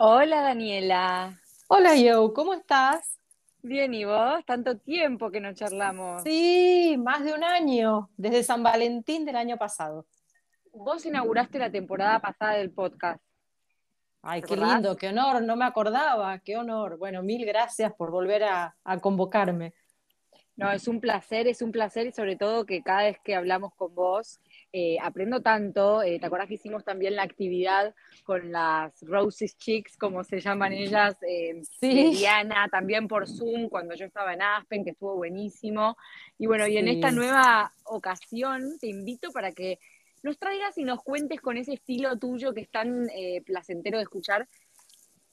Hola Daniela. Hola Joe, ¿cómo estás? Bien, ¿y vos? Tanto tiempo que no charlamos. Sí, más de un año, desde San Valentín del año pasado. Vos inauguraste la temporada pasada del podcast. Ay, qué lindo, qué honor, no me acordaba, qué honor. Bueno, mil gracias por volver a, a convocarme. No, es un placer, es un placer y sobre todo que cada vez que hablamos con vos eh, aprendo tanto. Eh, ¿Te acuerdas que hicimos también la actividad con las Roses Chicks, como se llaman ellas? Eh, sí. Diana, también por Zoom, cuando yo estaba en Aspen, que estuvo buenísimo. Y bueno, y en esta nueva ocasión te invito para que nos traigas y nos cuentes con ese estilo tuyo que es tan placentero de escuchar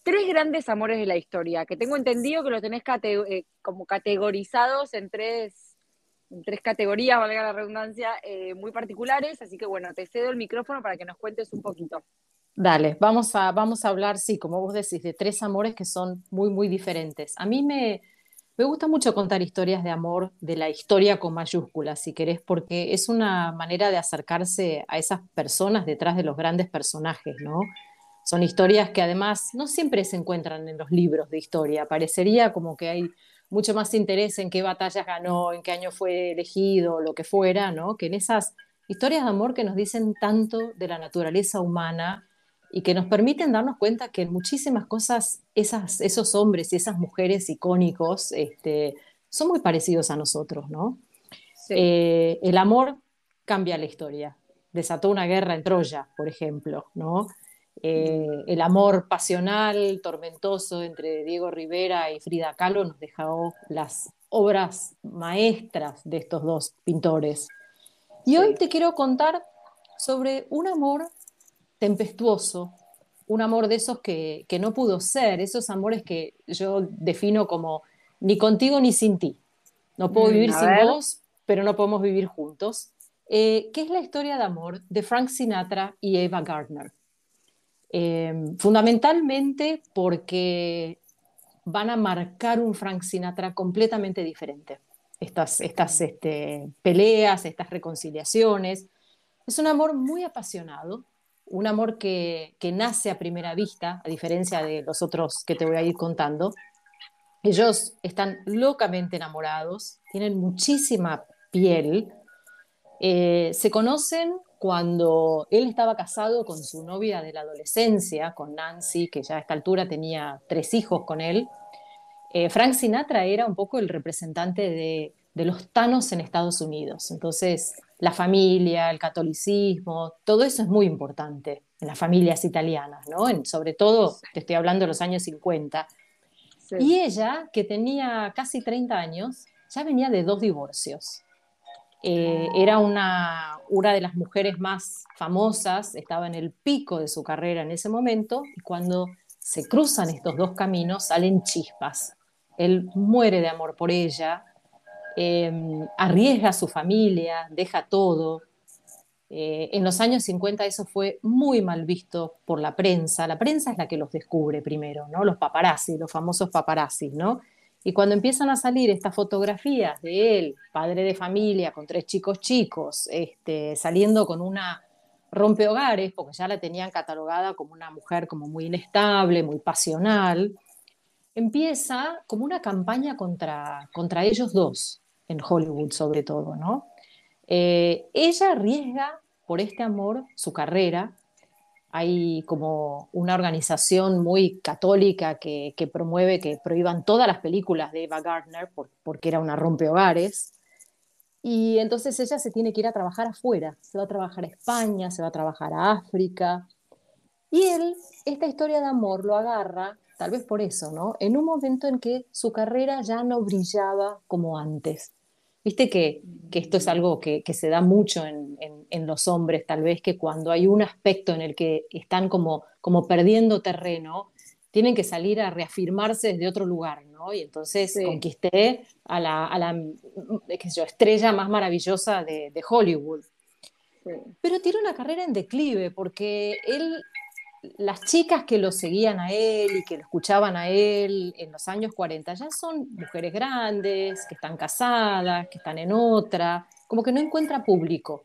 tres grandes amores de la historia, que tengo entendido que los tenés eh, como categorizados en tres, tres categorías, valga la redundancia, eh, muy particulares, así que bueno, te cedo el micrófono para que nos cuentes un poquito. Dale, vamos a, vamos a hablar, sí, como vos decís, de tres amores que son muy, muy diferentes. A mí me, me gusta mucho contar historias de amor, de la historia con mayúsculas, si querés, porque es una manera de acercarse a esas personas detrás de los grandes personajes, ¿no? Son historias que además no siempre se encuentran en los libros de historia. Parecería como que hay mucho más interés en qué batallas ganó, en qué año fue elegido, lo que fuera, ¿no? Que en esas historias de amor que nos dicen tanto de la naturaleza humana y que nos permiten darnos cuenta que en muchísimas cosas esas, esos hombres y esas mujeres icónicos este, son muy parecidos a nosotros, ¿no? Eh, el amor cambia la historia. Desató una guerra en Troya, por ejemplo, ¿no? Eh, el amor pasional, tormentoso entre Diego Rivera y Frida Kahlo nos dejó las obras maestras de estos dos pintores. Y hoy te quiero contar sobre un amor tempestuoso, un amor de esos que, no pudo ser, esos amores que yo defino como ni contigo ni sin ti. No puedo mm, vivir sin vos, pero no podemos vivir juntos. Eh, que es la historia de amor de Frank Sinatra y Eva Gardner. Em, fundamentalmente porque van a marcar un Frank Sinatra completamente diferente. Estas, estas este, peleas, estas reconciliaciones. Es un amor muy apasionado, un amor que, que, nace a primera vista, a diferencia de los otros que te voy a ir contando. Ellos están locamente enamorados, tienen muchísima piel, eh, se conocen cuando él estaba casado con su novia de la adolescencia, con Nancy, que ya a esta altura tenía tres hijos con él. Eh, Frank Sinatra era un poco el representante de, los tanos en Estados Unidos. Entonces, la familia, el catolicismo, todo eso es muy importante en las familias italianas, ¿no? sobre todo, te estoy hablando de los años 50. Y ella, que tenía casi 30 años, ya venía de dos divorcios. Eh, era una, una de las mujeres más famosas, estaba en el pico de su carrera en ese momento, y cuando se cruzan estos dos caminos salen chispas. Él muere de amor por ella, em, arriesga a su familia, deja todo. Eh, en los años 50 eso fue muy mal visto por la prensa. La prensa es la que los descubre primero, ¿no? Los paparazzi, los famosos paparazzi, ¿no? Y cuando empiezan a salir estas fotografías de él, padre de familia, con tres chicos chicos, este, saliendo con una rompehogares, porque ya la tenían catalogada como una mujer como muy inestable, muy pasional, empieza como una campaña contra, contra ellos dos, en Hollywood sobre todo, ¿no? Eh, ella arriesga por este amor su carrera, hay como una organización muy católica que, promueve que prohíban todas las películas de Eva Gardner porque era una rompehogares. Y entonces ella se tiene que ir a trabajar afuera, se va a trabajar a España, se va a trabajar a África. Y él, esta historia de amor lo agarra, tal vez por eso, ¿no? En un momento en que su carrera ya no brillaba como antes. Viste que, esto es algo que, se da mucho en, los hombres, tal vez que cuando hay un aspecto en el que están como, como perdiendo terreno, tienen que salir a reafirmarse desde otro lugar, ¿no? Y entonces conquisté a la, a la estrella más maravillosa de, Hollywood. Pero tiene una carrera en declive porque él las chicas que lo seguían a él y que lo escuchaban a él en los años 40 ya son mujeres grandes, que están casadas, que están en otra, como que no encuentra público.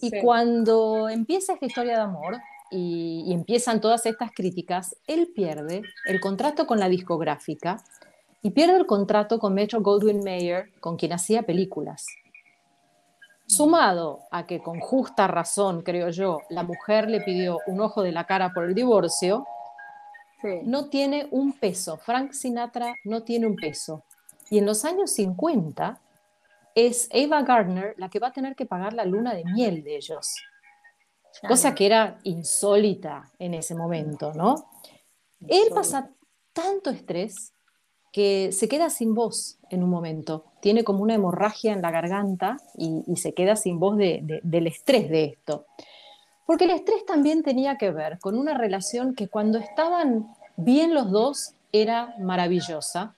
Y cuando empieza esta historia de amor, y, empiezan todas estas críticas, él pierde el contrato con la discográfica y pierde el contrato con Metro Goldwyn Mayer, con quien hacía películas. Sumado a que con justa razón, creo yo, la mujer le pidió un ojo de la cara por el divorcio, no tiene un peso. Frank Sinatra no tiene un peso. Y en los años 50 es Ava Gardner la que va a tener que pagar la luna de miel de ellos cosa que era insólita en ese momento, ¿no? Él pasa tanto estrés que se queda sin voz en un momento, tiene como una hemorragia en la garganta y, se queda sin voz del estrés de esto. Porque el estrés también tenía que ver con una relación que cuando estaban bien los dos era maravillosa,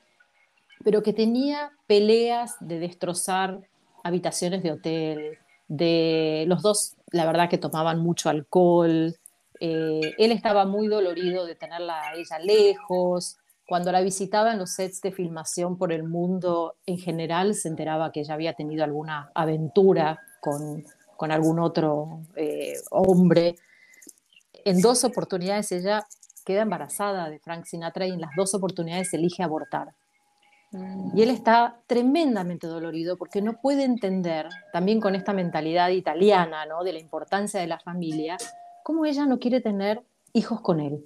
pero que tenía peleas de destrozar habitaciones de hotel, de los dos, la verdad que tomaban mucho alcohol, eh, él estaba muy dolorido de tenerla a ella lejos, cuando la visitaba en los sets de filmación por el mundo en general se enteraba que ella había tenido alguna aventura con, con algún otro eh, hombre. En dos oportunidades ella queda embarazada de Frank Sinatra y en las dos oportunidades elige abortar. Mm. Y él está tremendamente dolorido porque no puede entender, también con esta mentalidad italiana, ¿no? de la importancia de la familia, cómo ella no quiere tener hijos con él.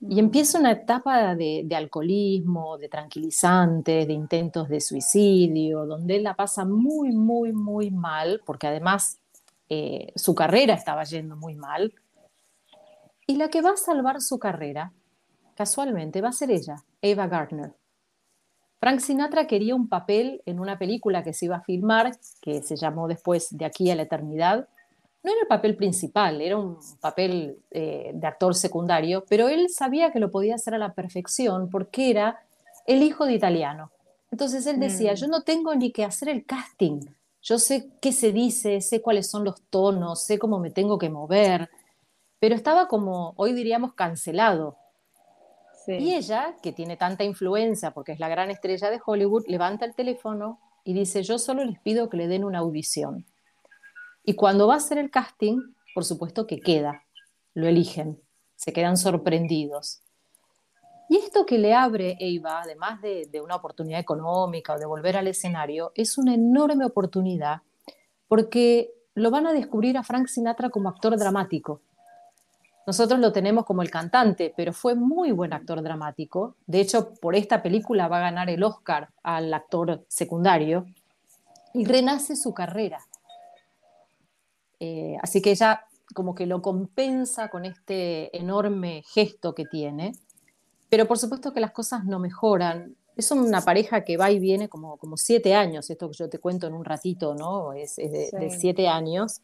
Y empieza una etapa de, alcoholismo, de tranquilizantes, de intentos de suicidio, donde él la pasa muy, muy, muy mal, porque además eh, su carrera estaba yendo muy mal. Y la que va a salvar su carrera, casualmente, va a ser ella, Eva Gardner Frank Sinatra quería un papel en una película que se iba a filmar, que se llamó después De aquí a la eternidad. No era el papel principal, era un papel eh, de actor secundario, pero él sabía que lo podía hacer a la perfección porque era el hijo de italiano. Entonces él decía, mm. yo no tengo ni que hacer el casting, yo sé qué se dice, sé cuáles son los tonos, sé cómo me tengo que mover, pero estaba como, hoy diríamos, cancelado y ella, que tiene tanta influencia porque es la gran estrella de Hollywood, levanta el teléfono y dice, yo solo les pido que le den una audición. Y cuando va a hacer el casting, por supuesto que queda, lo eligen, se quedan sorprendidos. Y esto que le abre Eva, además de, de, una oportunidad económica o de volver al escenario, es una enorme oportunidad porque lo van a descubrir a Frank Sinatra como actor dramático. Nosotros lo tenemos como el cantante, pero fue muy buen actor dramático. De hecho, por esta película va a ganar el Oscar al actor secundario y renace su carrera. Eh, así que ella como que lo compensa con este enorme gesto que tiene, pero por supuesto que las cosas no mejoran. Es una pareja que va y viene como, como siete años, esto que yo te cuento en un ratito, ¿no? Es, de siete años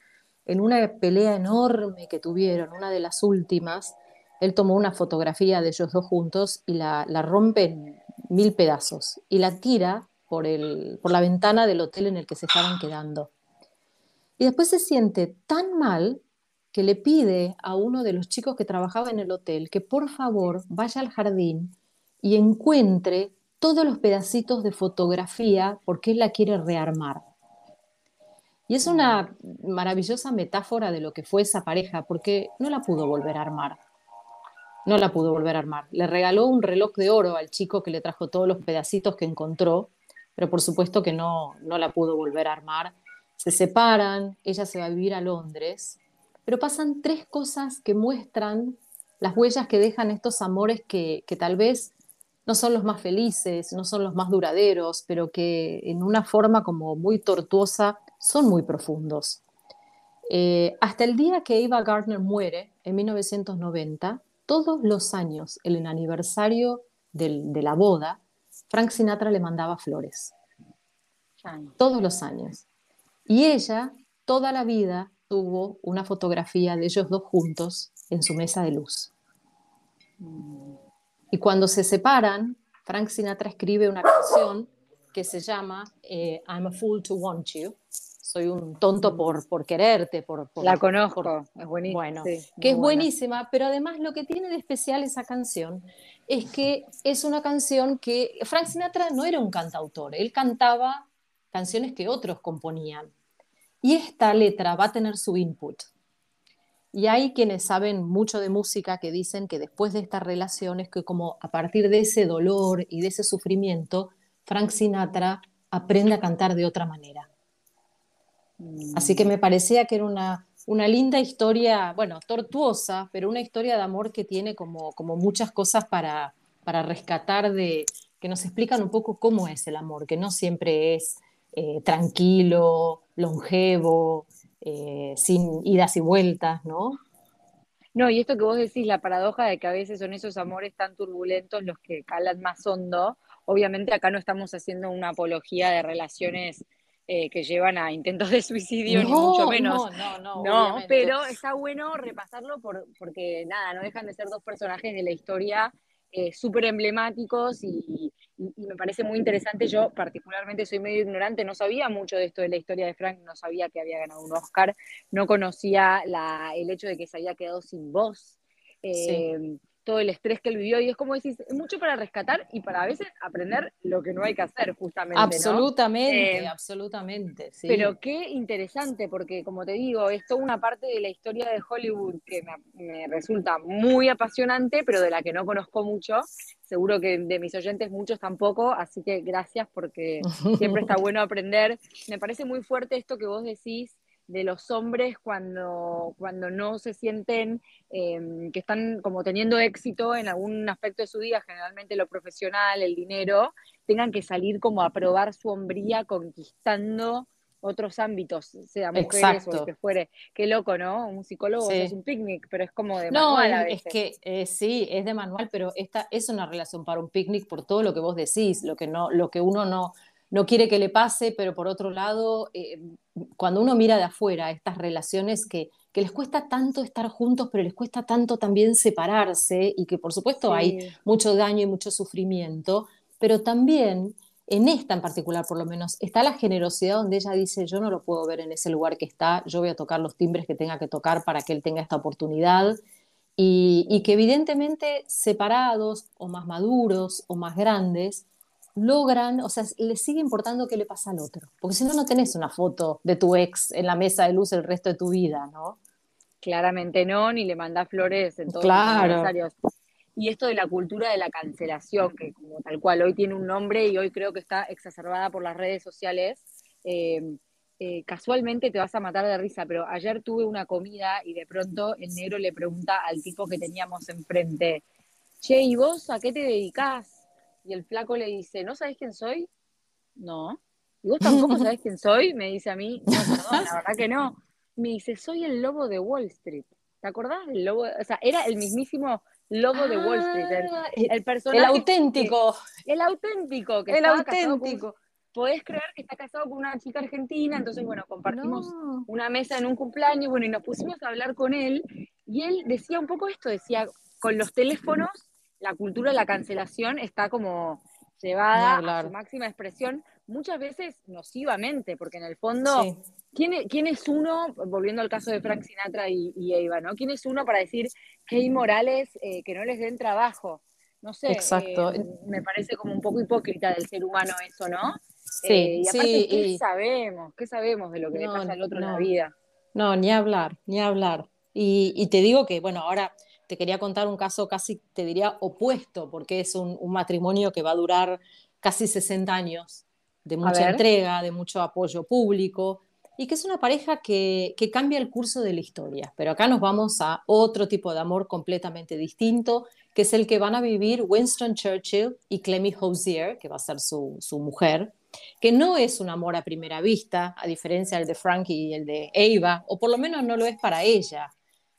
en una pelea enorme que tuvieron, una de las últimas, él tomó una fotografía de ellos dos juntos y la, rompe en mil pedazos y la tira por, el, por la ventana del hotel en el que se estaban quedando. Y después se siente tan mal que le pide a uno de los chicos que trabajaba en el hotel que por favor vaya al jardín y encuentre todos los pedacitos de fotografía porque él la quiere rearmar. Y es una maravillosa metáfora de lo que fue esa pareja, porque no la pudo volver a armar. No la pudo volver a armar. Le regaló un reloj de oro al chico que le trajo todos los pedacitos que encontró, pero por supuesto que no, no la pudo volver a armar. Se separan, ella se va a vivir a Londres, pero pasan tres cosas que muestran las huellas que dejan estos amores que, que tal vez no son los más felices, no son los más duraderos, pero que en una forma como muy tortuosa son muy profundos. Eh, hasta el día que Eva Gardner muere, en 1990, todos los años, en el aniversario de la boda, Frank Sinatra le mandaba flores. Todos los años. Y ella, toda la vida, tuvo una fotografía de ellos dos juntos en su mesa de luz. Y cuando se separan, Frank Sinatra escribe una canción que se llama eh, I'm a Fool to Want You, soy un tonto por, por quererte. Por, la conozco, es buenísima. Bueno, que es buenísima, pero además lo que tiene de especial esa canción es que es una canción que Frank Sinatra no era un cantautor, él cantaba canciones que otros componían. Y esta letra va a tener su input. Y hay quienes saben mucho de música que dicen que después de estas relaciones, que como a partir de ese dolor y de ese sufrimiento, Frank Sinatra aprende a cantar de otra manera. Mm. Así que me parecía que era una, una linda historia, bueno, tortuosa, pero una historia de amor que tiene como, como muchas cosas para, para rescatar de, que nos explican un poco cómo es el amor, que no siempre es eh, tranquilo, longevo, eh, sin idas y vueltas, ¿no? No, y esto que vos decís, la paradoja de que a veces son esos amores tan turbulentos los que calan más hondo. Obviamente acá no estamos haciendo una apología de relaciones eh, que llevan a intentos de suicidio, ni mucho menos. No, no, no. No, pero está bueno repasarlo por, porque nada, no dejan de ser dos personajes de la historia eh, súper emblemáticos y, me parece muy interesante. Yo particularmente soy medio ignorante, no sabía mucho de esto de la historia de Frank, no sabía que había ganado un Oscar, no conocía la, el hecho de que se había quedado sin voz. Eh, todo el estrés que él vivió y es como decís, es mucho para rescatar y para a veces aprender lo que no hay que hacer justamente. Absolutamente, eh, absolutamente. Pero qué interesante porque como te digo, es toda una parte de la historia de Hollywood que me, resulta muy apasionante, pero de la que no conozco mucho. Seguro que de mis oyentes muchos tampoco, así que gracias porque siempre está bueno aprender. Me parece muy fuerte esto que vos decís de los hombres cuando, cuando no se sienten em, que están como teniendo éxito en algún aspecto de su vida, generalmente lo profesional, el dinero, tengan que salir como a probar su hombría conquistando otros ámbitos, sea mujeres o que fuere. Qué loco, ¿no? Un psicólogo es un picnic, pero es como de manual. No, es que eh, sí, es de manual, pero esta es una relación para un picnic por todo lo que vos decís, lo que no, lo que uno no, no quiere que le pase, pero por otro lado, eh, cuando uno mira de afuera estas relaciones que, les cuesta tanto estar juntos, pero les cuesta tanto también separarse y que por supuesto hay mucho daño y mucho sufrimiento, pero también en esta en particular por lo menos está la generosidad donde ella dice yo no lo puedo ver en ese lugar que está, yo voy a tocar los timbres que tenga que tocar para que él tenga esta oportunidad y, y que evidentemente separados o más maduros o más grandes, logran, o sea, le sigue importando qué le pasa al otro, porque si no, no tenés una foto de tu ex en la mesa de luz el resto de tu vida, ¿no? Claramente no, ni le manda flores en todos los aniversarios. Y esto de la cultura de la cancelación, que como tal cual hoy tiene un nombre y hoy creo que está exacerbada por las redes sociales, eh, eh, casualmente te vas a matar de risa, pero ayer tuve una comida y de pronto el negro le pregunta al tipo que teníamos enfrente, che, ¿y vos a qué te dedicás? Y el flaco le dice, ¿no sabes quién soy? No. ¿Y vos tampoco sabés quién soy? Me dice a mí, no, perdón, la verdad que no. Me dice, soy el lobo de Wall Street. ¿Te acordás del lobo? O sea, era el mismísimo lobo de Wall Street. El, el personaje. El auténtico. el auténtico. Que el auténtico. podés creer que está casado con una chica argentina, entonces, bueno, compartimos una mesa en un cumpleaños, bueno, y nos pusimos a hablar con él, y él decía un poco esto, decía, con los teléfonos la cultura de la cancelación está como llevada a su máxima expresión, muchas veces nocivamente, porque en el fondo, ¿quién, es, ¿quién, es, uno, volviendo al caso de Frank Sinatra y, Eva, ¿no? ¿Quién es uno para decir que hay morales eh, que no les den trabajo? No sé, Exacto. Eh, me parece como un poco hipócrita del ser humano eso, ¿no? Sí, eh, y aparte, ¿qué sabemos? ¿Qué sabemos de lo que le pasa al otro en la vida? No, ni hablar, ni hablar. Y, y te digo que, bueno, ahora te quería contar un caso casi, te diría, opuesto, porque es un, matrimonio que va a durar casi 60 años de mucha entrega, de mucho apoyo público, y que es una pareja que, que, cambia el curso de la historia. Pero acá nos vamos a otro tipo de amor completamente distinto, que es el que van a vivir Winston Churchill y Clemmy Hosier, que va a ser su, su mujer, que no es un amor a primera vista, a diferencia del de Frankie y el de Eva, o por lo menos no lo es para ella.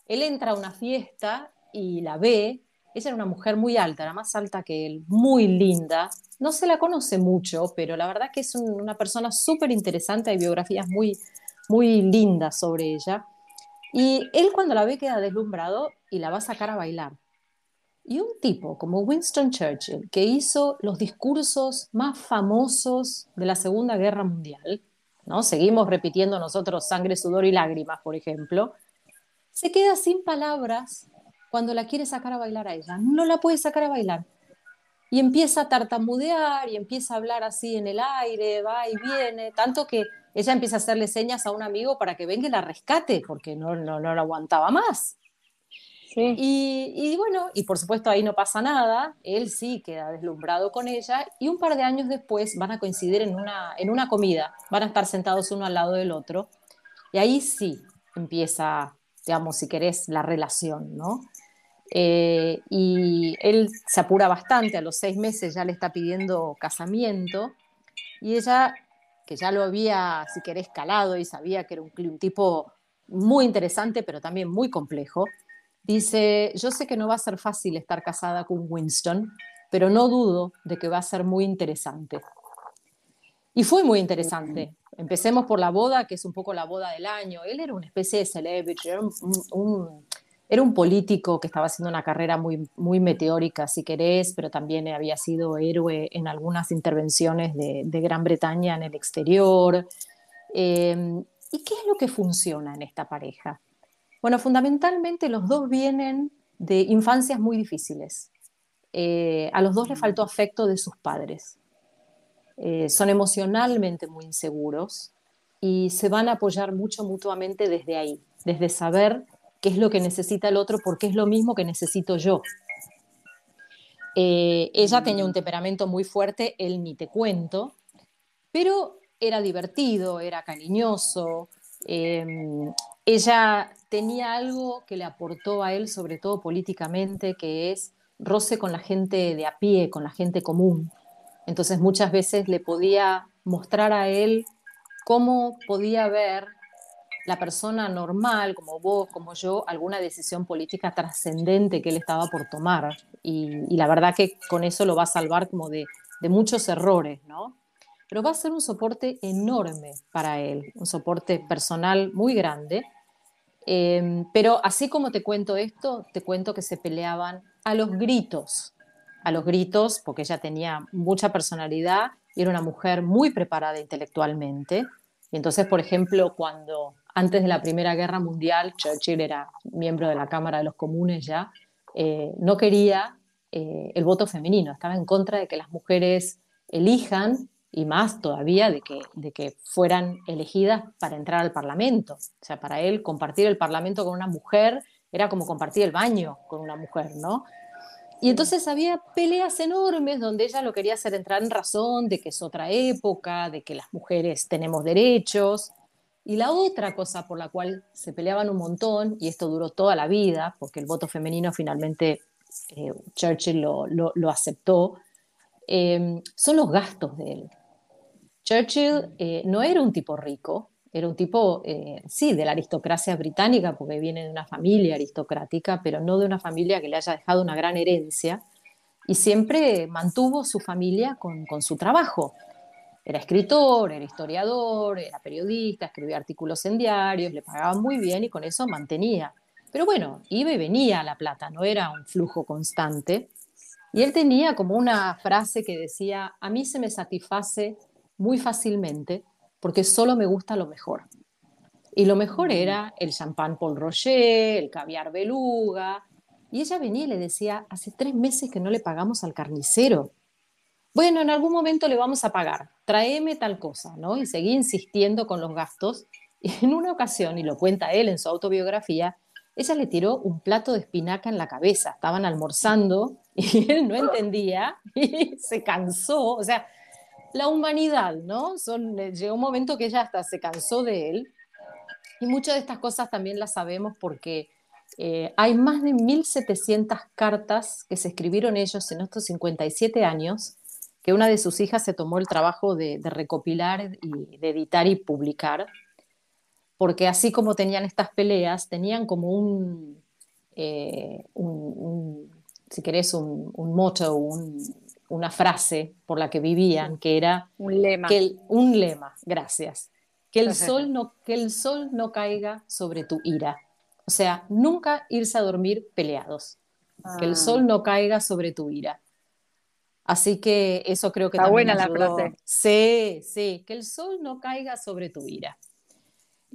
Él entra a una fiesta y la ve, ella era una mujer muy alta, era más alta que él, muy linda. No se la conoce mucho, pero la verdad que es una persona súper interesante, hay biografías muy, muy lindas sobre ella. Y él cuando la ve queda deslumbrado y la va a sacar a bailar. Y un tipo como Winston Churchill, que hizo los discursos más famosos de la Segunda Guerra Mundial, ¿no? Seguimos repitiendo nosotros sangre, sudor y lágrimas, por ejemplo, se queda sin palabras cuando la quiere sacar a bailar a ella. No la puede sacar a bailar. Y empieza a tartamudear y empieza a hablar así en el aire, va y viene, tanto que ella empieza a hacerle señas a un amigo para que venga y la rescate, porque no, no, no lo aguantaba más. Y, bueno, y por supuesto ahí no pasa nada, él sí queda deslumbrado con ella y un par de años después van a coincidir en una, en una comida, van a estar sentados uno al lado del otro y ahí sí empieza, digamos, si querés, la relación, ¿no? Eh, y él se apura bastante, a los seis meses ya le está pidiendo casamiento y ella, que ya lo había, si querés, calado y sabía que era un, un tipo muy interesante, pero también muy complejo, Dice, yo sé que no va a ser fácil estar casada con Winston, pero no dudo de que va a ser muy interesante. Y fue muy interesante. Empecemos por la boda, que es un poco la boda del año. Él era una especie de celebrity, era un, era un político que estaba haciendo una carrera muy, muy meteórica, si querés, pero también había sido héroe en algunas intervenciones de, Gran Bretaña en el exterior. Eh, ¿Y qué es lo que funciona en esta pareja? Bueno, fundamentalmente los dos vienen de infancias muy difíciles. Eh, a los dos les faltó afecto de sus padres. Eh, son emocionalmente muy inseguros y se van a apoyar mucho mutuamente desde ahí, desde saber qué es lo que necesita el otro porque es lo mismo que necesito yo. Eh, ella tenía un temperamento muy fuerte, él ni te cuento, pero era divertido, era cariñoso, ella tenía algo que le aportó a él, sobre todo políticamente, que es roce con la gente de a pie, con la gente común. Entonces muchas veces le podía mostrar a él cómo podía ver la persona normal, como vos, como yo, alguna decisión política trascendente que él estaba por tomar. Y, la verdad que con eso lo va a salvar como de, muchos errores, ¿no? Pero va a ser un soporte enorme para él, un soporte personal muy grande Em, pero así como te cuento esto, te cuento que se peleaban a los gritos, a los gritos, porque ella tenía mucha personalidad y era una mujer muy preparada intelectualmente. Y entonces, por ejemplo, cuando antes de la Primera Guerra Mundial, Churchill era miembro de la Cámara de los Comunes ya, eh, no quería eh, el voto femenino, estaba en contra de que las mujeres elijan y más todavía de que, de que fueran elegidas para entrar al Parlamento. O sea, para él compartir el Parlamento con una mujer era como compartir el baño con una mujer, ¿no? Y entonces había peleas enormes donde ella lo quería hacer entrar en razón de que es otra época, de que las mujeres tenemos derechos. Y la otra cosa por la cual se peleaban un montón, y esto duró toda la vida, porque el voto femenino finalmente eh, Churchill lo, aceptó, eh, son los gastos de él. Churchill eh, no era un tipo rico, era un tipo, sí, de la aristocracia británica, porque viene de una familia aristocrática, pero no de una familia que le haya dejado una gran herencia, y siempre mantuvo su familia con, su trabajo. Era escritor, era historiador, era periodista, escribía artículos en diarios, le pagaban muy bien y con eso mantenía. Pero bueno, iba y venía la plata, no era un flujo constante. Y él tenía como una frase que decía, a mí se me satisface muy fácilmente porque solo me gusta lo mejor. Y lo mejor era el champán Paul Rocher, el caviar beluga. Y ella venía y le decía, hace tres meses que no le pagamos al carnicero. Bueno, en algún momento le vamos a pagar, tráeme tal cosa, ¿no? Y seguí insistiendo con los gastos. Y en una ocasión, y lo cuenta él en su autobiografía, ella le tiró un plato de espinaca en la cabeza. Estaban almorzando y él no entendía y se cansó. O sea, la humanidad, ¿no? Eh, llegó un momento que ella hasta se cansó de él. Y muchas de estas cosas también las sabemos porque eh, hay más de 1.700 cartas que se escribieron ellos en estos 57 años, que una de sus hijas se tomó el trabajo de, recopilar y de editar y publicar, porque así como tenían estas peleas, tenían como un, eh, si querés, un, un motto, un, una frase por la que vivían, que era un lema. Que un lema, gracias. Que el, sol no, que el sol no caiga sobre tu ira. O sea, nunca irse a dormir peleados. Que el ah. sol no caiga sobre tu ira. Así que eso creo que Está buena la frase. Sí, sí, que el sol no caiga sobre tu ira.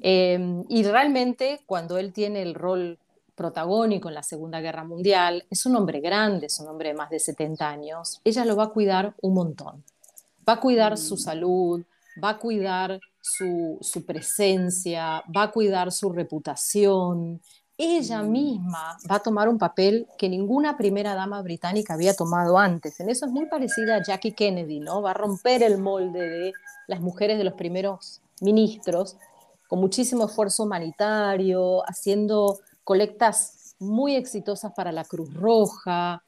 Em, y realmente cuando él tiene el rol protagónico en la Segunda Guerra Mundial, es un hombre grande, es un hombre de más de 70 años, ella lo va a cuidar un montón. Va a cuidar su mm. salud, va a cuidar su, su presencia, va a cuidar su reputación, ella mm. misma va a tomar un papel que ninguna primera dama británica había tomado antes. En eso es muy parecida a Jackie Kennedy, ¿no? Va a romper el molde de las mujeres de los primeros ministros con muchísimo esfuerzo humanitario, haciendo colectas muy exitosas para la Cruz Roja.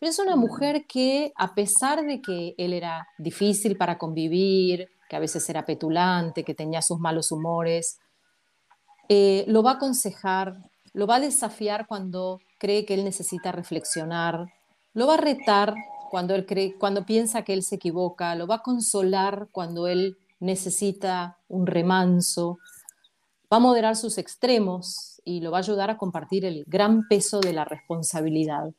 Pero es una mm. mujer que, a pesar de que él era difícil para convivir, que a veces era petulante, que tenía sus malos humores, eh, lo va a aconsejar, lo va a desafiar cuando cree que él necesita reflexionar, lo va a retar cuando, él cree, cuando piensa que él se equivoca, lo va a consolar cuando él necesita un remanso, va a moderar sus extremos y lo va a ayudar a compartir el gran peso de la responsabilidad.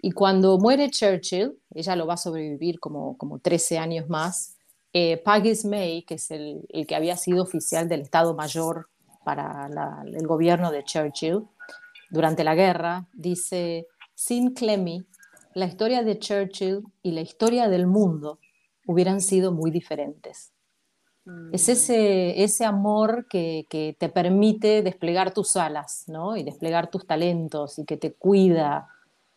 Y cuando muere Churchill, ella lo va a sobrevivir como, como 13 años más, eh, May, que es el, el, que había sido oficial del Estado Mayor para el gobierno de Churchill durante la guerra, dice, sin Clemmy, la historia de Churchill y la historia del mundo hubieran sido muy diferentes. Es mm. ese, ese amor que, que, te permite desplegar tus alas, ¿no? Y desplegar tus talentos y que te cuida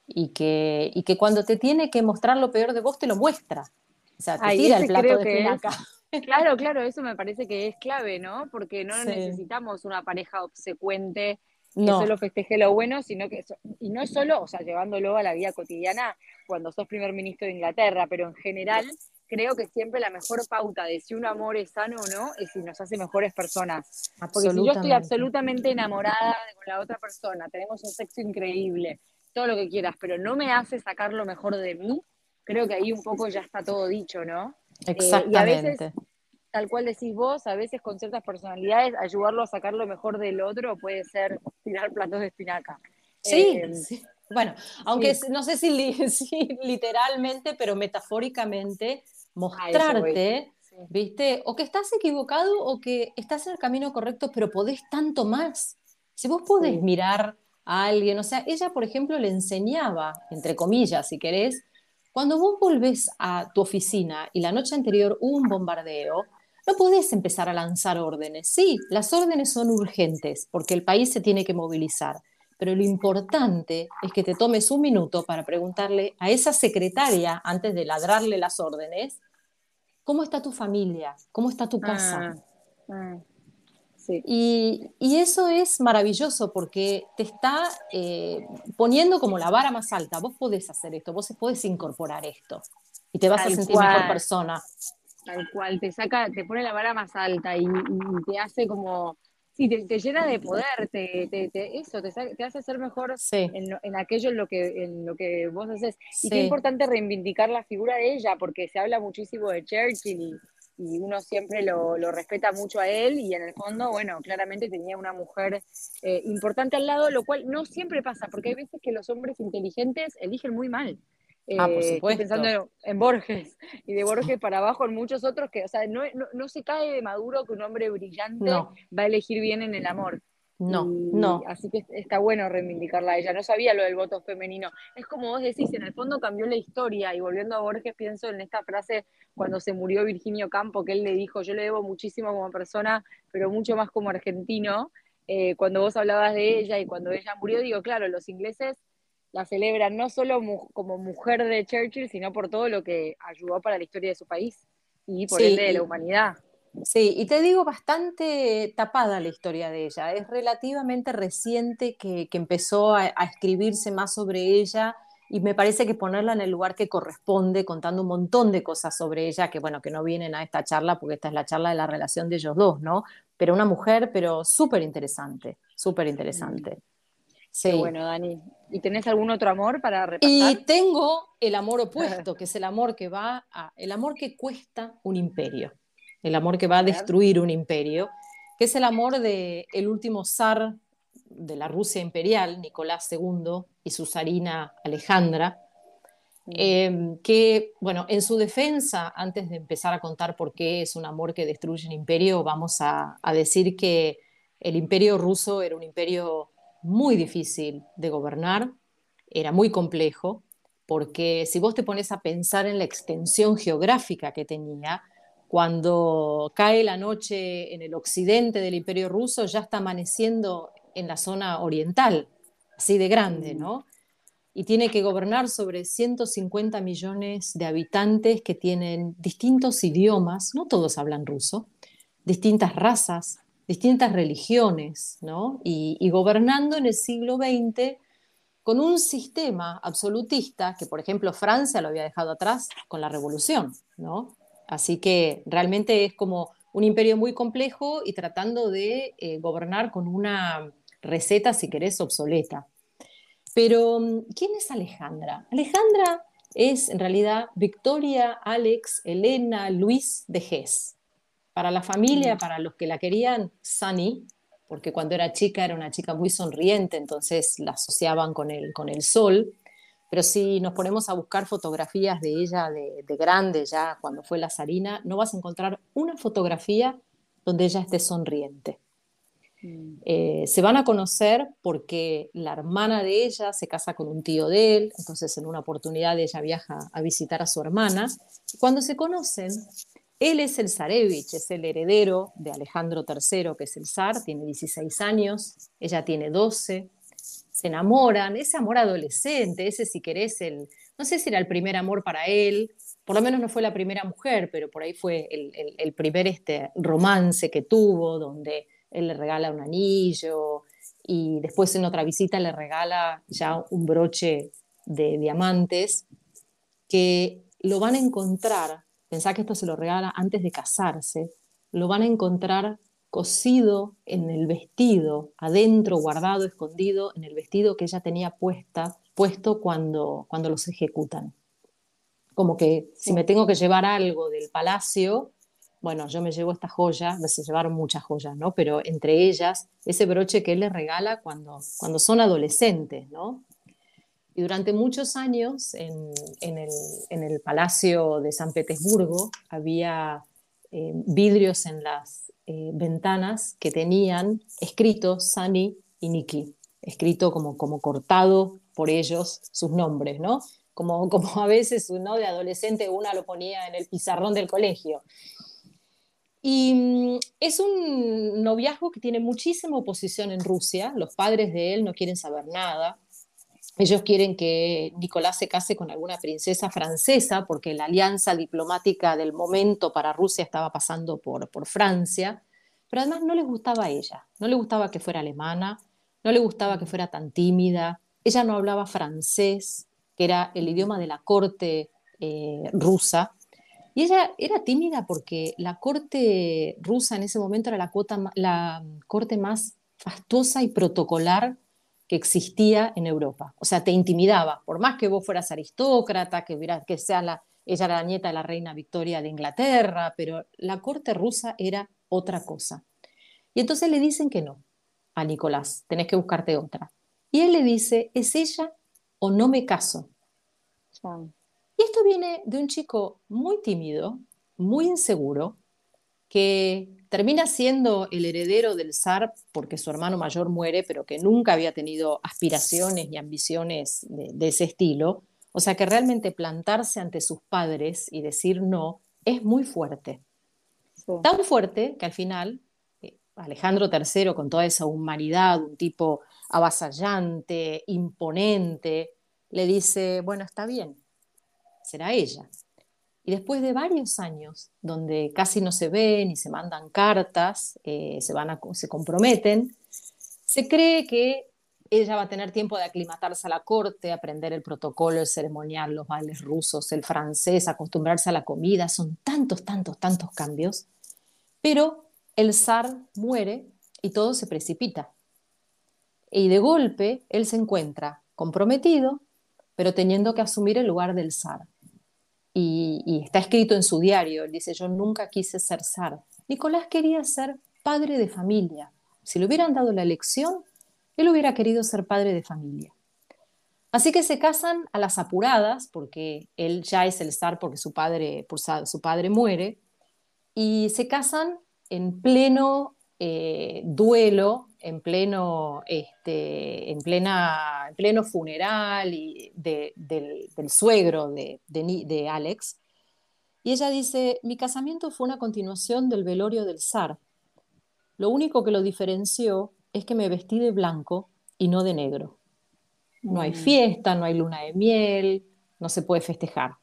y que, y que cuando te tiene que mostrar lo peor de vos te lo muestra. O sea, te tira el plato de espinaca. Claro, claro, eso me parece que es clave, ¿no? Porque no necesitamos una pareja obsecuente que solo festeje lo bueno, sino que, y no es solo, o sea, llevándolo a la vida cotidiana cuando sos primer ministro de Inglaterra, pero en general creo que siempre la mejor pauta de si un amor es sano o no es si nos hace mejores personas. Porque si yo estoy absolutamente enamorada con la otra persona, tenemos un sexo increíble, todo lo que quieras, pero no me hace sacar lo mejor de mí, creo que ahí un poco ya está todo dicho, ¿no? Exactamente. Eh, y a veces, tal cual decís vos, a veces con ciertas personalidades, ayudarlo a sacar lo mejor del otro puede ser tirar platos de espinaca. Sí, eh, bueno, aunque no sé si, literalmente, pero metafóricamente, mostrarte, ¿viste? O que estás equivocado o que estás en el camino correcto, pero podés tanto más. Si vos podés mirar a alguien, o sea, ella, por ejemplo, le enseñaba, entre comillas, si querés, cuando vos volvés a tu oficina y la noche anterior hubo un bombardeo, no podés empezar a lanzar órdenes. Sí, las órdenes son urgentes porque el país se tiene que movilizar, pero lo importante es que te tomes un minuto para preguntarle a esa secretaria, antes de ladrarle las órdenes, ¿cómo está tu familia? ¿Cómo está tu casa? Ah, ah. Y, eso es maravilloso porque te está eh, poniendo como la vara más alta. Vos podés hacer esto, vos podés incorporar esto y te vas a sentir mejor persona. Tal cual, te saca, te pone la vara más alta y, te hace como, sí, te, llena de poder, te, eso, te, hace ser mejor en, aquello en lo, que, en lo que vos haces. Y qué importante reivindicar la figura de ella, porque se habla muchísimo de Churchill y y uno siempre lo, respeta mucho a él y en el fondo, bueno, claramente tenía una mujer eh, importante al lado, lo cual no siempre pasa, porque hay veces que los hombres inteligentes eligen muy mal. ah, por eh, supuesto. pensando en Borges y de Borges para abajo en muchos otros que, o sea, no, no, se cae de maduro que un hombre brillante va a elegir bien en el amor. No, no. Así que está bueno reivindicarla a ella. No sabía lo del voto femenino. Es como vos decís, en el fondo cambió la historia. Y volviendo a Borges, pienso en esta frase cuando se murió Virginio Campo, que él le dijo, yo le debo muchísimo como persona, pero mucho más como argentino. Eh, cuando vos hablabas de ella y cuando ella murió, digo, claro, los ingleses la celebran no solo como mujer de Churchill, sino por todo lo que ayudó para la historia de su país y por ende de la humanidad. Sí, y te digo, bastante tapada la historia de ella. Es relativamente reciente que, empezó a, escribirse más sobre ella y me parece que ponerla en el lugar que corresponde, contando un montón de cosas sobre ella, que bueno, que no vienen a esta charla porque esta es la charla de la relación de ellos dos, ¿no? Pero una mujer, pero súper interesante, súper interesante. Sí. bueno, Dani. ¿Y tenés algún otro amor para repasar? Y tengo el amor opuesto, que es el amor que va a, el amor que cuesta un imperio el amor que va a destruir un imperio, que es el amor del el último zar de la Rusia imperial, Nicolás II, y su zarina Alejandra, em, que, bueno, en su defensa, antes de empezar a contar por qué es un amor que destruye un imperio, vamos a, a decir que el imperio ruso era un imperio muy difícil de gobernar, era muy complejo, porque si vos te pones a pensar en la extensión geográfica que tenía, Cuando cae la noche en el occidente del imperio ruso, ya está amaneciendo en la zona oriental, así de grande, mm. ¿no? Y tiene que gobernar sobre 150 millones de habitantes que tienen distintos idiomas, no todos hablan ruso, distintas razas, distintas religiones, ¿no? Y, y gobernando en el siglo XX con un sistema absolutista que, por ejemplo, Francia lo había dejado atrás con la revolución, ¿no? Así que realmente es como un imperio muy complejo y tratando de eh, gobernar con una receta, si querés, obsoleta. Pero, ¿quién es Alejandra? Alejandra es en realidad Victoria, Alex, Elena, Luis de Gés. Para la familia, mm. para los que la querían, Sunny, porque cuando era chica era una chica muy sonriente, entonces la asociaban con el, con el sol. Pero si nos ponemos a buscar fotografías de ella de, grande, ya cuando fue la zarina, no vas a encontrar una fotografía donde ella esté sonriente. Mm. Eh, se van a conocer porque la hermana de ella se casa con un tío de él, entonces en una oportunidad ella viaja a visitar a su hermana. Cuando se conocen, él es el zarevich, es el heredero de Alejandro III, que es el zar, tiene 16 años, ella tiene 12, se enamoran, ese amor adolescente, ese si querés, el, no sé si era el primer amor para él, por lo menos no fue la primera mujer, pero por ahí fue el, primer este, romance que tuvo, donde él le regala un anillo y después en otra visita le regala ya un broche de diamantes que lo van a encontrar pensá que esto se lo regala antes de casarse, lo van a encontrar cosido en el vestido, adentro, guardado, escondido, en el vestido que ella tenía puesta, puesto cuando, cuando los ejecutan. Como que si me tengo que llevar algo del palacio, bueno, yo me llevo esta joya, se llevaron muchas joyas, ¿no? Pero entre ellas, ese broche que él les regala cuando, cuando son adolescentes, ¿no? Y durante muchos años en, el, Palacio de San Petersburgo había eh, vidrios en las eh, ventanas que tenían escrito Sani y Niki, escrito como, como cortado por ellos sus nombres, ¿no? Como, como a veces ¿no? de adolescente una lo ponía en el pizarrón del colegio. Y mm, es un noviazgo que tiene muchísima oposición en Rusia, los padres de él no quieren saber nada, ellos quieren que Nicolás se case con alguna princesa francesa porque la alianza diplomática del momento para Rusia estaba pasando por, por Francia, pero además no les gustaba a ella, no le gustaba que fuera alemana, no le gustaba que fuera tan tímida, ella no hablaba francés, que era el idioma de la corte eh, rusa, y ella era tímida porque la corte rusa en ese momento era la, la corte más fastuosa y protocolar que existía en Europa. O sea, te intimidaba, por más que vos fueras aristócrata, que, que sea la, ella era la nieta de la reina Victoria de Inglaterra, pero la corte rusa era otra cosa. Y entonces le dicen que no a Nicolás, tenés que buscarte otra. Y él le dice, ¿es ella o no me caso? Y esto viene de un chico muy tímido, muy inseguro, que termina siendo el heredero del zar porque su hermano mayor muere, pero que nunca había tenido aspiraciones ni ambiciones de, ese estilo. O sea que realmente plantarse ante sus padres y decir no es muy fuerte. Tan fuerte que al final eh, Alejandro III, con toda esa humanidad, un tipo avasallante, imponente, le dice, bueno, está bien, será ella. Y después de varios años, donde casi no se ven y se mandan cartas, eh, se, van a, se comprometen, se cree que ella va a tener tiempo de aclimatarse a la corte, aprender el protocolo, el ceremonial, los bailes rusos, el francés, acostumbrarse a la comida. Son tantos, tantos, tantos cambios. Pero el zar muere y todo se precipita. Y de golpe él se encuentra comprometido, pero teniendo que asumir el lugar del zar y, está escrito en su diario, él dice, yo nunca quise ser zar. Nicolás quería ser padre de familia. Si le hubieran dado la elección, él hubiera querido ser padre de familia. Así que se casan a las apuradas, porque él ya es el zar porque su padre, su padre muere, y se casan en pleno eh, duelo en pleno, este, en plena, en pleno funeral y del, suegro de, de, Alex. Y ella dice, mi casamiento fue una continuación del velorio del zar. Lo único que lo diferenció es que me vestí de blanco y no de negro. No hay mm. fiesta, no hay luna de miel, no se puede festejar.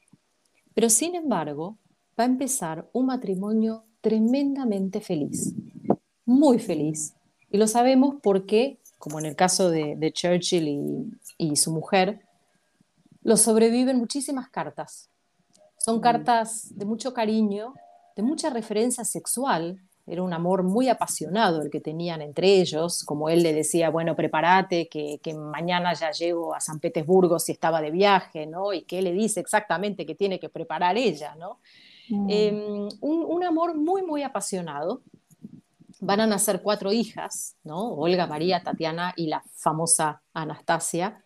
Pero sin embargo, va a empezar un matrimonio tremendamente feliz, muy feliz. Y lo sabemos porque, como en el caso de, Churchill y, su mujer, lo sobreviven muchísimas cartas. Son mm. cartas de mucho cariño, de mucha referencia sexual. Era un amor muy apasionado el que tenían entre ellos, como él le decía, bueno, prepárate, que, mañana ya llego a San Petersburgo si estaba de viaje, ¿no? Y que él le dice exactamente que tiene que preparar ella, ¿no? Mm. Em, un, amor muy, muy apasionado. Van a nacer cuatro hijas, ¿no? Olga, María, Tatiana y la famosa Anastasia.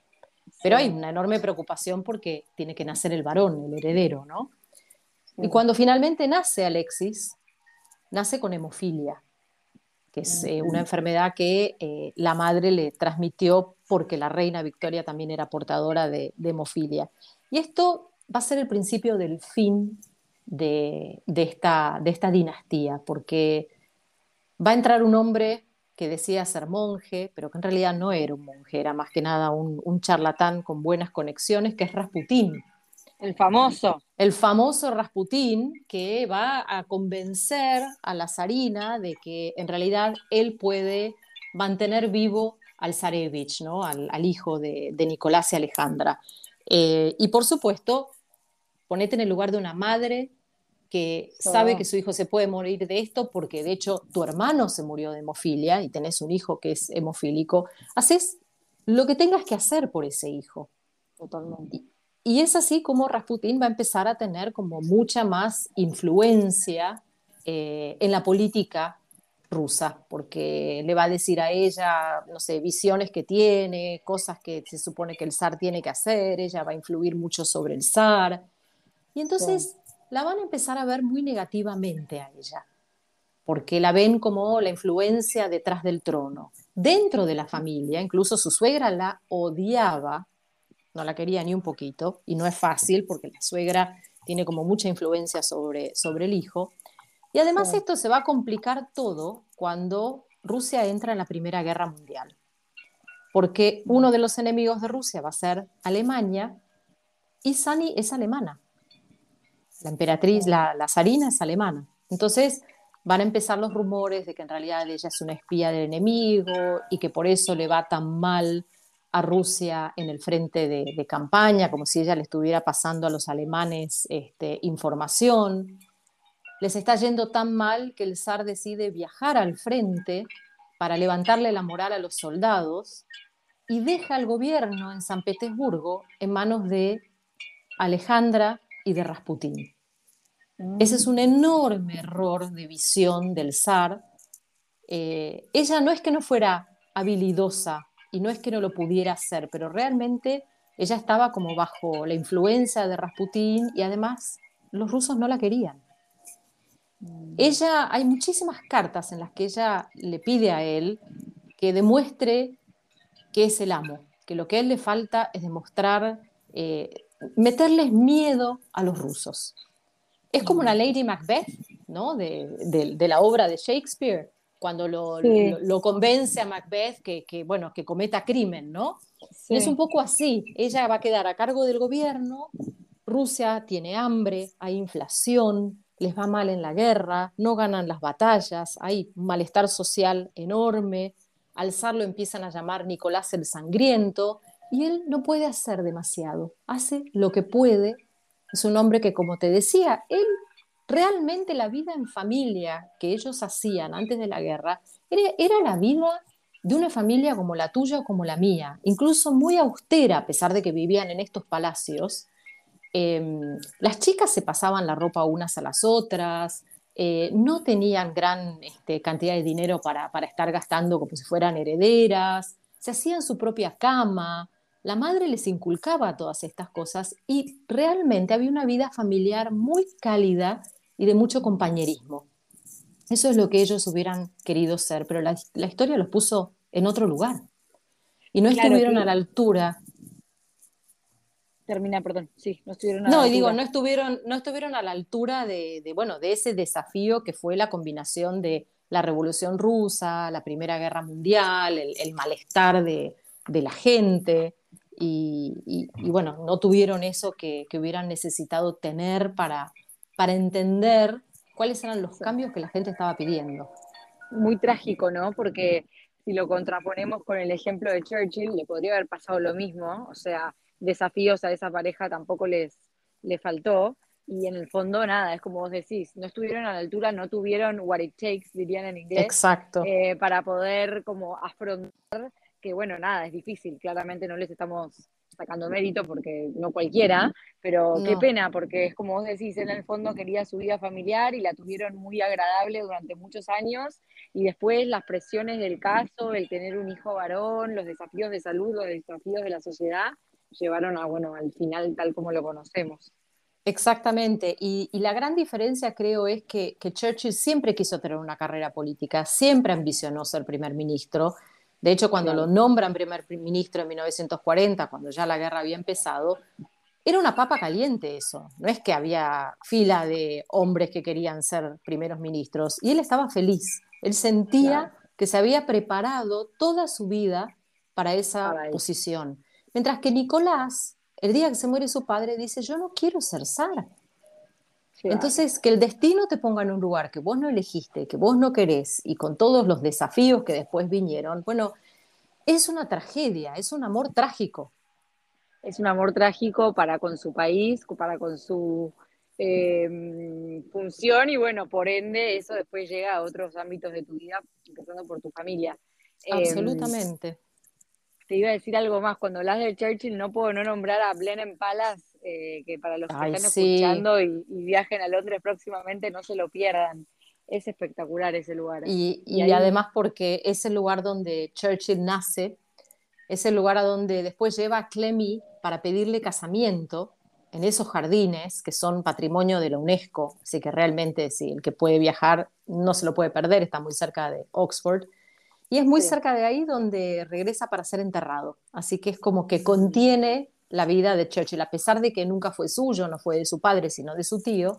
Pero hay una enorme preocupación porque tiene que nacer el varón, el heredero, ¿no? Y cuando finalmente nace Alexis, nace con hemofilia, que es eh, una enfermedad que eh, la madre le transmitió porque la reina Victoria también era portadora de, de hemofilia. Y esto va a ser el principio del fin de, esta, de esta dinastía, porque va a entrar un hombre que decía ser monje, pero que en realidad no era un monje, era más que nada un, charlatán con buenas conexiones, que es Rasputín. El famoso. El famoso Rasputín que va a convencer a la zarina de que en realidad él puede mantener vivo al zarevich, ¿no? al, hijo de, Nicolás y Alejandra. Eh, y por supuesto, ponete en el lugar de una madre que sabe que su hijo se puede morir de esto porque de hecho tu hermano se murió de hemofilia y tenés un hijo que es hemofílico, haces lo que tengas que hacer por ese hijo. Totalmente. Y, es así como Rasputín va a empezar a tener como mucha más influencia eh, en la política rusa, porque le va a decir a ella, no sé, visiones que tiene, cosas que se supone que el zar tiene que hacer, ella va a influir mucho sobre el zar. Y entonces la van a empezar a ver muy negativamente a ella, porque la ven como la influencia detrás del trono. Dentro de la familia, incluso su suegra la odiaba, no la quería ni un poquito, y no es fácil porque la suegra tiene como mucha influencia sobre, sobre el hijo. Y además esto se va a complicar todo cuando Rusia entra en la Primera Guerra Mundial, porque uno de los enemigos de Rusia va a ser Alemania y Sani es alemana. La emperatriz, la, la zarina es alemana. Entonces van a empezar los rumores de que en realidad ella es una espía del enemigo y que por eso le va tan mal a Rusia en el frente de, campaña, como si ella le estuviera pasando a los alemanes este, información. Les está yendo tan mal que el zar decide viajar al frente para levantarle la moral a los soldados y deja el gobierno en San Petersburgo en manos de Alejandra y de Rasputín. Ese es un enorme error de visión del zar. Eh, ella no es que no fuera habilidosa y no es que no lo pudiera hacer, pero realmente ella estaba como bajo la influencia de Rasputín y además los rusos no la querían. Mm. Ella, hay muchísimas cartas en las que ella le pide a él que demuestre que es el amo, que lo que a él le falta es demostrar eh, meterles miedo a los rusos. Es como una Lady Macbeth, ¿no? De, la obra de Shakespeare, cuando lo, convence a Macbeth que, bueno, que cometa crimen, ¿no? Es un poco así. Ella va a quedar a cargo del gobierno, Rusia tiene hambre, hay inflación, les va mal en la guerra, no ganan las batallas, hay un malestar social enorme, al zar lo empiezan a llamar Nicolás el Sangriento, y él no puede hacer demasiado, hace lo que puede. Es un hombre que, como te decía, él realmente la vida en familia que ellos hacían antes de la guerra era, la vida de una familia como la tuya o como la mía, incluso muy austera, a pesar de que vivían en estos palacios. Em, las chicas se pasaban la ropa unas a las otras, eh, no tenían gran este, cantidad de dinero para, para, estar gastando como si fueran herederas, se hacían su propia cama, la madre les inculcaba todas estas cosas y realmente había una vida familiar muy cálida y de mucho compañerismo. Eso es lo que ellos hubieran querido ser, pero la, historia los puso en otro lugar. Y no estuvieron a la altura. Termina, perdón, sí, no estuvieron a no, la digo, no estuvieron, no estuvieron a la altura de, bueno, de ese desafío que fue la combinación de la Revolución Rusa, la Primera Guerra Mundial, el, malestar de, la gente, y, bueno, no tuvieron eso que, hubieran necesitado tener para, para entender cuáles eran los cambios que la gente estaba pidiendo. Muy trágico, ¿no? Porque si lo contraponemos con el ejemplo de Churchill, le podría haber pasado lo mismo, o sea, desafíos a esa pareja tampoco les, les faltó. Y en el fondo, nada, es como vos decís, no estuvieron a la altura, no tuvieron what it takes, dirían en inglés. Exacto. Eh, para poder como afrontar que, bueno, nada, es difícil, claramente no les estamos sacando mérito porque no cualquiera, pero qué pena, porque es como vos decís, en el fondo quería su vida familiar y la tuvieron muy agradable durante muchos años y después las presiones del caso, el tener un hijo varón, los desafíos de salud, los desafíos de la sociedad, llevaron a, bueno, al final tal como lo conocemos. Exactamente, y, la gran diferencia creo es que, Churchill siempre quiso tener una carrera política, siempre ambicionó ser primer ministro. De hecho, cuando lo nombran primer ministro en 1940, cuando ya la guerra había empezado, era una papa caliente eso. No es que había fila de hombres que querían ser primeros ministros, y él estaba feliz. Él sentía que se había preparado toda su vida para esa posición. Mientras que Nicolás, el día que se muere su padre, dice, yo no quiero ser Sara. Entonces, que el destino te ponga en un lugar que vos no elegiste, que vos no querés, y con todos los desafíos que después vinieron, bueno, es una tragedia, es un amor trágico. Es un amor trágico para con su país, para con su em, función, y bueno, por ende, eso después llega a otros ámbitos de tu vida, empezando por tu familia. Em, Absolutamente te iba a decir algo más. Cuando hablas de Churchill, no puedo no nombrar a Blenheim Palace, eh, que para los que están escuchando y, viajen a Londres próximamente, no se lo pierdan. Es espectacular ese lugar. Y, además porque es el lugar donde Churchill nace, es el lugar a donde después lleva a Clemmy para pedirle casamiento en esos jardines que son patrimonio de la UNESCO, así que realmente si el que puede viajar no se lo puede perder, está muy cerca de Oxford. Y es muy cerca de ahí donde regresa para ser enterrado. Así que es como que contiene la vida de Churchill, a pesar de que nunca fue suyo, no fue de su padre, sino de su tío,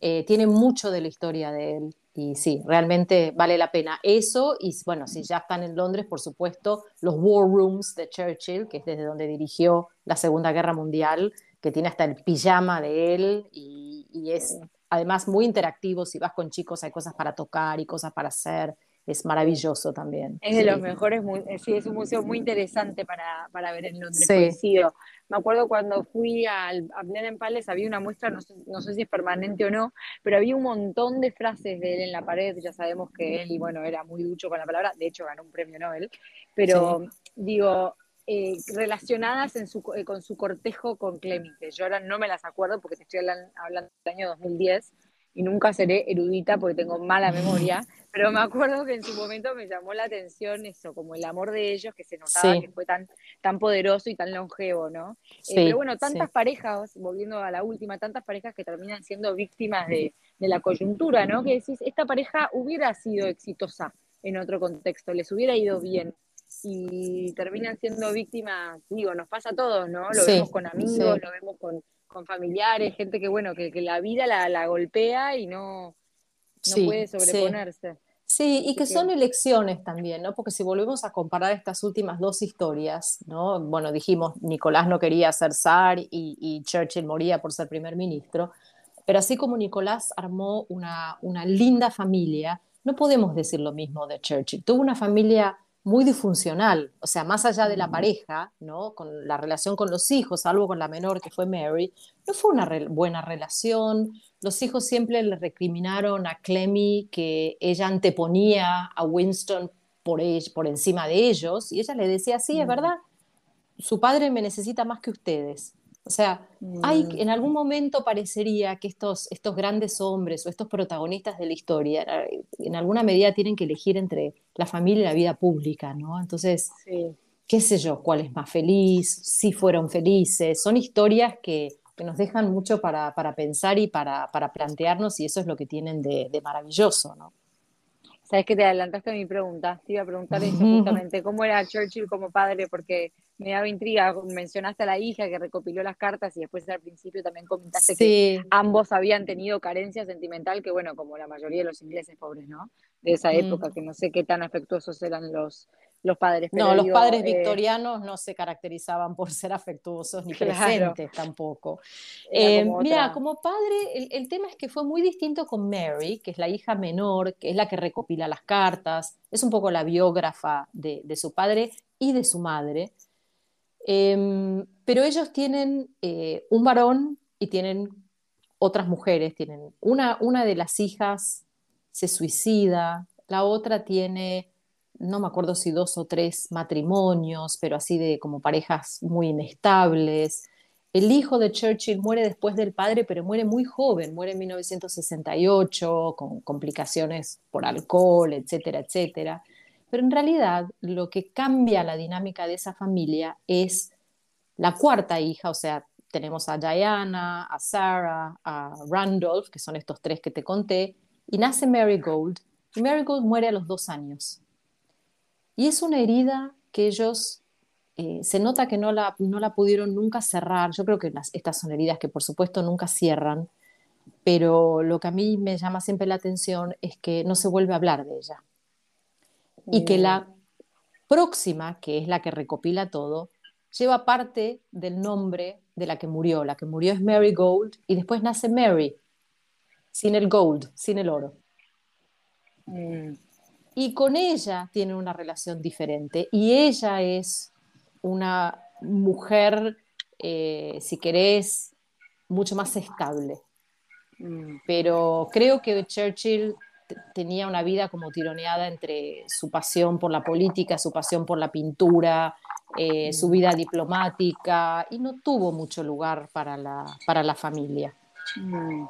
eh, tiene mucho de la historia de él. Y sí, realmente vale la pena eso. Y bueno, si ya están en Londres, por supuesto, los War Rooms de Churchill, que es desde donde dirigió la Segunda Guerra Mundial, que tiene hasta el pijama de él y, y es además muy interactivo. Si vas con chicos, hay cosas para tocar y cosas para hacer es maravilloso también. Es de los mejores, eh, sí, es un museo muy interesante para, para ver en Londres, coincido. Me acuerdo cuando fui al, a Blenheim Palace, había una muestra, no sé, no sé, si es permanente o no, pero había un montón de frases de él en la pared, ya sabemos que él, y bueno, era muy ducho con la palabra, de hecho ganó un premio Nobel, pero digo, eh, relacionadas en su, eh, con su cortejo con Clemente. Yo ahora no me las acuerdo porque te estoy hablando, hablando del año 2010, y nunca seré erudita porque tengo mala memoria, pero me acuerdo que en su momento me llamó la atención eso, como el amor de ellos, que se notaba que fue tan, tan poderoso y tan longevo, ¿no? Eh, pero bueno, tantas parejas, volviendo a la última, tantas parejas que terminan siendo víctimas de, de la coyuntura, ¿no? Que decís, esta pareja hubiera sido exitosa en otro contexto, les hubiera ido bien, y terminan siendo víctimas, digo, nos pasa a todos, ¿no? Lo vemos con amigos, lo vemos con, con familiares, gente que, bueno, que, la vida la, golpea y no, no puede sobreponerse. Sí. y que, son elecciones también, ¿no? Porque si volvemos a comparar estas últimas dos historias, ¿no? Bueno, dijimos, Nicolás no quería ser zar y, Churchill moría por ser primer ministro, pero así como Nicolás armó una, una linda familia, no podemos decir lo mismo de Churchill. Tuvo una familia muy disfuncional, o sea, más allá de la pareja, ¿no? Con la relación con los hijos, salvo con la menor que fue Mary, no fue una buena relación. Los hijos siempre le recriminaron a Clemmy que ella anteponía a Winston por, por encima de ellos, y ella le decía, sí, es verdad, su padre me necesita más que ustedes. O sea, hay, mm. en algún momento parecería que estos, estos grandes hombres o estos protagonistas de la historia eh, en alguna medida tienen que elegir entre la familia y la vida pública, ¿no? Entonces, qué sé yo, cuál es más feliz, si fueron felices, son historias que, que nos dejan mucho para, para pensar y para, para, plantearnos y eso es lo que tienen de, de maravilloso, ¿no? Sabes que te adelantaste a mi pregunta, te iba a preguntar eso justamente, ¿cómo era Churchill como padre? Porque me daba intriga. Mencionaste a la hija que recopiló las cartas y después al principio también comentaste que ambos habían tenido carencia sentimental, que bueno, como la mayoría de los ingleses pobres, ¿no? De esa mm. época, que no sé qué tan afectuosos eran los, los padres. no, los padres eh, victorianos no se caracterizaban por ser afectuosos ni presentes tampoco. Eh, mira, como padre, el, tema es que fue muy distinto con Mary, que es la hija menor, que es la que recopila las cartas, es un poco la biógrafa de, su padre y de su madre. Em, pero ellos tienen eh, un varón y tienen otras mujeres. Tienen una, una de las hijas se suicida, la otra tiene no me acuerdo si dos o tres matrimonios, pero así de como parejas muy inestables. El hijo de Churchill muere después del padre, pero muere muy joven, muere en 1968 con complicaciones por alcohol, etcétera, etcétera. Pero en realidad lo que cambia la dinámica de esa familia es la cuarta hija, o sea, tenemos a Diana, a Sarah, a Randolph, que son estos tres que te conté, y nace Mary Gold, y Mary Gold muere a los dos años. Y es una herida que ellos, eh, se nota que no la, no la pudieron nunca cerrar. Yo creo que estas son heridas que por supuesto nunca cierran, pero lo que a mí me llama siempre la atención es que no se vuelve a hablar de ella. Y que la próxima, que es la que recopila todo, lleva parte del nombre de la que murió. La que murió es Mary Gold y después nace Mary, sin el gold, sin el oro. Mm y con ella tiene una relación diferente y ella es una mujer, eh, si querés, mucho más estable. Mm. Pero creo que Churchill tenía una vida como tironeada entre su pasión por la política, su pasión por la pintura, eh, su vida diplomática y no tuvo mucho lugar para la, para la familia. Mm.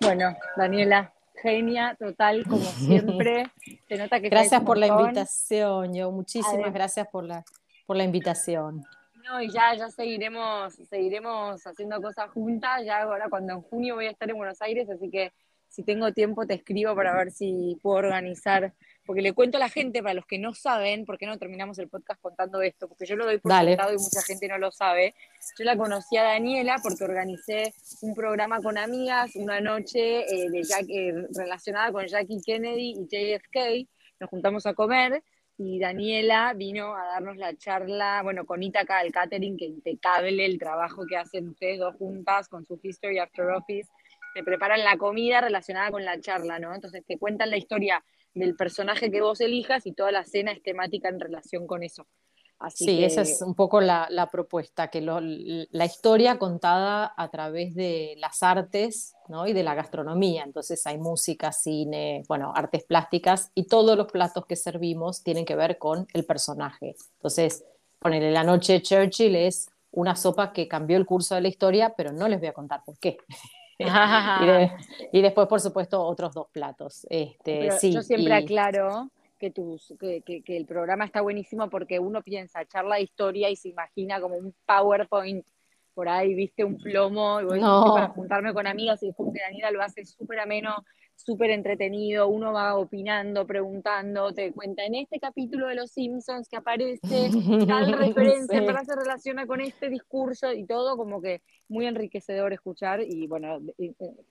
Bueno, Daniela, genia total, como siempre. Se nota que gracias por la invitación, yo. Muchísimas gracias por la, por la invitación. No, y ya, ya seguiremos, seguiremos haciendo cosas juntas. Ya ahora cuando en junio voy a estar en Buenos Aires, así que si tengo tiempo te escribo para ver si puedo organizar porque le cuento a la gente, para los que no saben, ¿por qué no terminamos el podcast contando esto? Porque yo lo doy por sentado y mucha gente no lo sabe. Yo la conocí a Daniela porque organicé un programa con amigas una noche eh, de eh, relacionada con Jackie Kennedy y JFK. Nos juntamos a comer y Daniela vino a darnos la charla, bueno, con Itaca del catering, que impecable el trabajo que hacen ustedes dos juntas con su History After Office. Te preparan la comida relacionada con la charla, ¿no? Entonces te cuentan la historia del personaje que vos elijas y toda la cena es temática en relación con eso. Así sí, esa es un poco la, propuesta, que la historia contada a través de las artes ¿no? y de la gastronomía. Entonces hay música, cine, bueno, artes plásticas y todos los platos que servimos tienen que ver con el personaje. Entonces, ponerle la noche Churchill es una sopa que cambió el curso de la historia, pero no les voy a contar por qué. y, después, por supuesto, otros dos platos. Este, sí, yo siempre aclaro que, tus, que, que, el programa está buenísimo porque uno piensa charla de historia y se imagina como un PowerPoint por ahí, viste, un plomo, y voy para juntarme con amigas y después que Daniela lo hace súper ameno súper entretenido, uno va opinando, preguntando, te cuenta en este capítulo de Los Simpsons que aparece tal referencia, sí. se relaciona con este discurso y todo como que muy enriquecedor escuchar y bueno,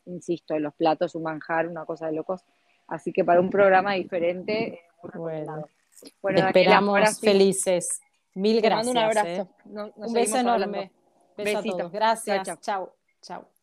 insisto, los platos, un manjar, una cosa de locos. Así que para un programa diferente, bueno, bueno esperamos felices. Mil gracias. un abrazo. ¿eh? un beso enorme. Beso a todos. Gracias. Chao. Chao.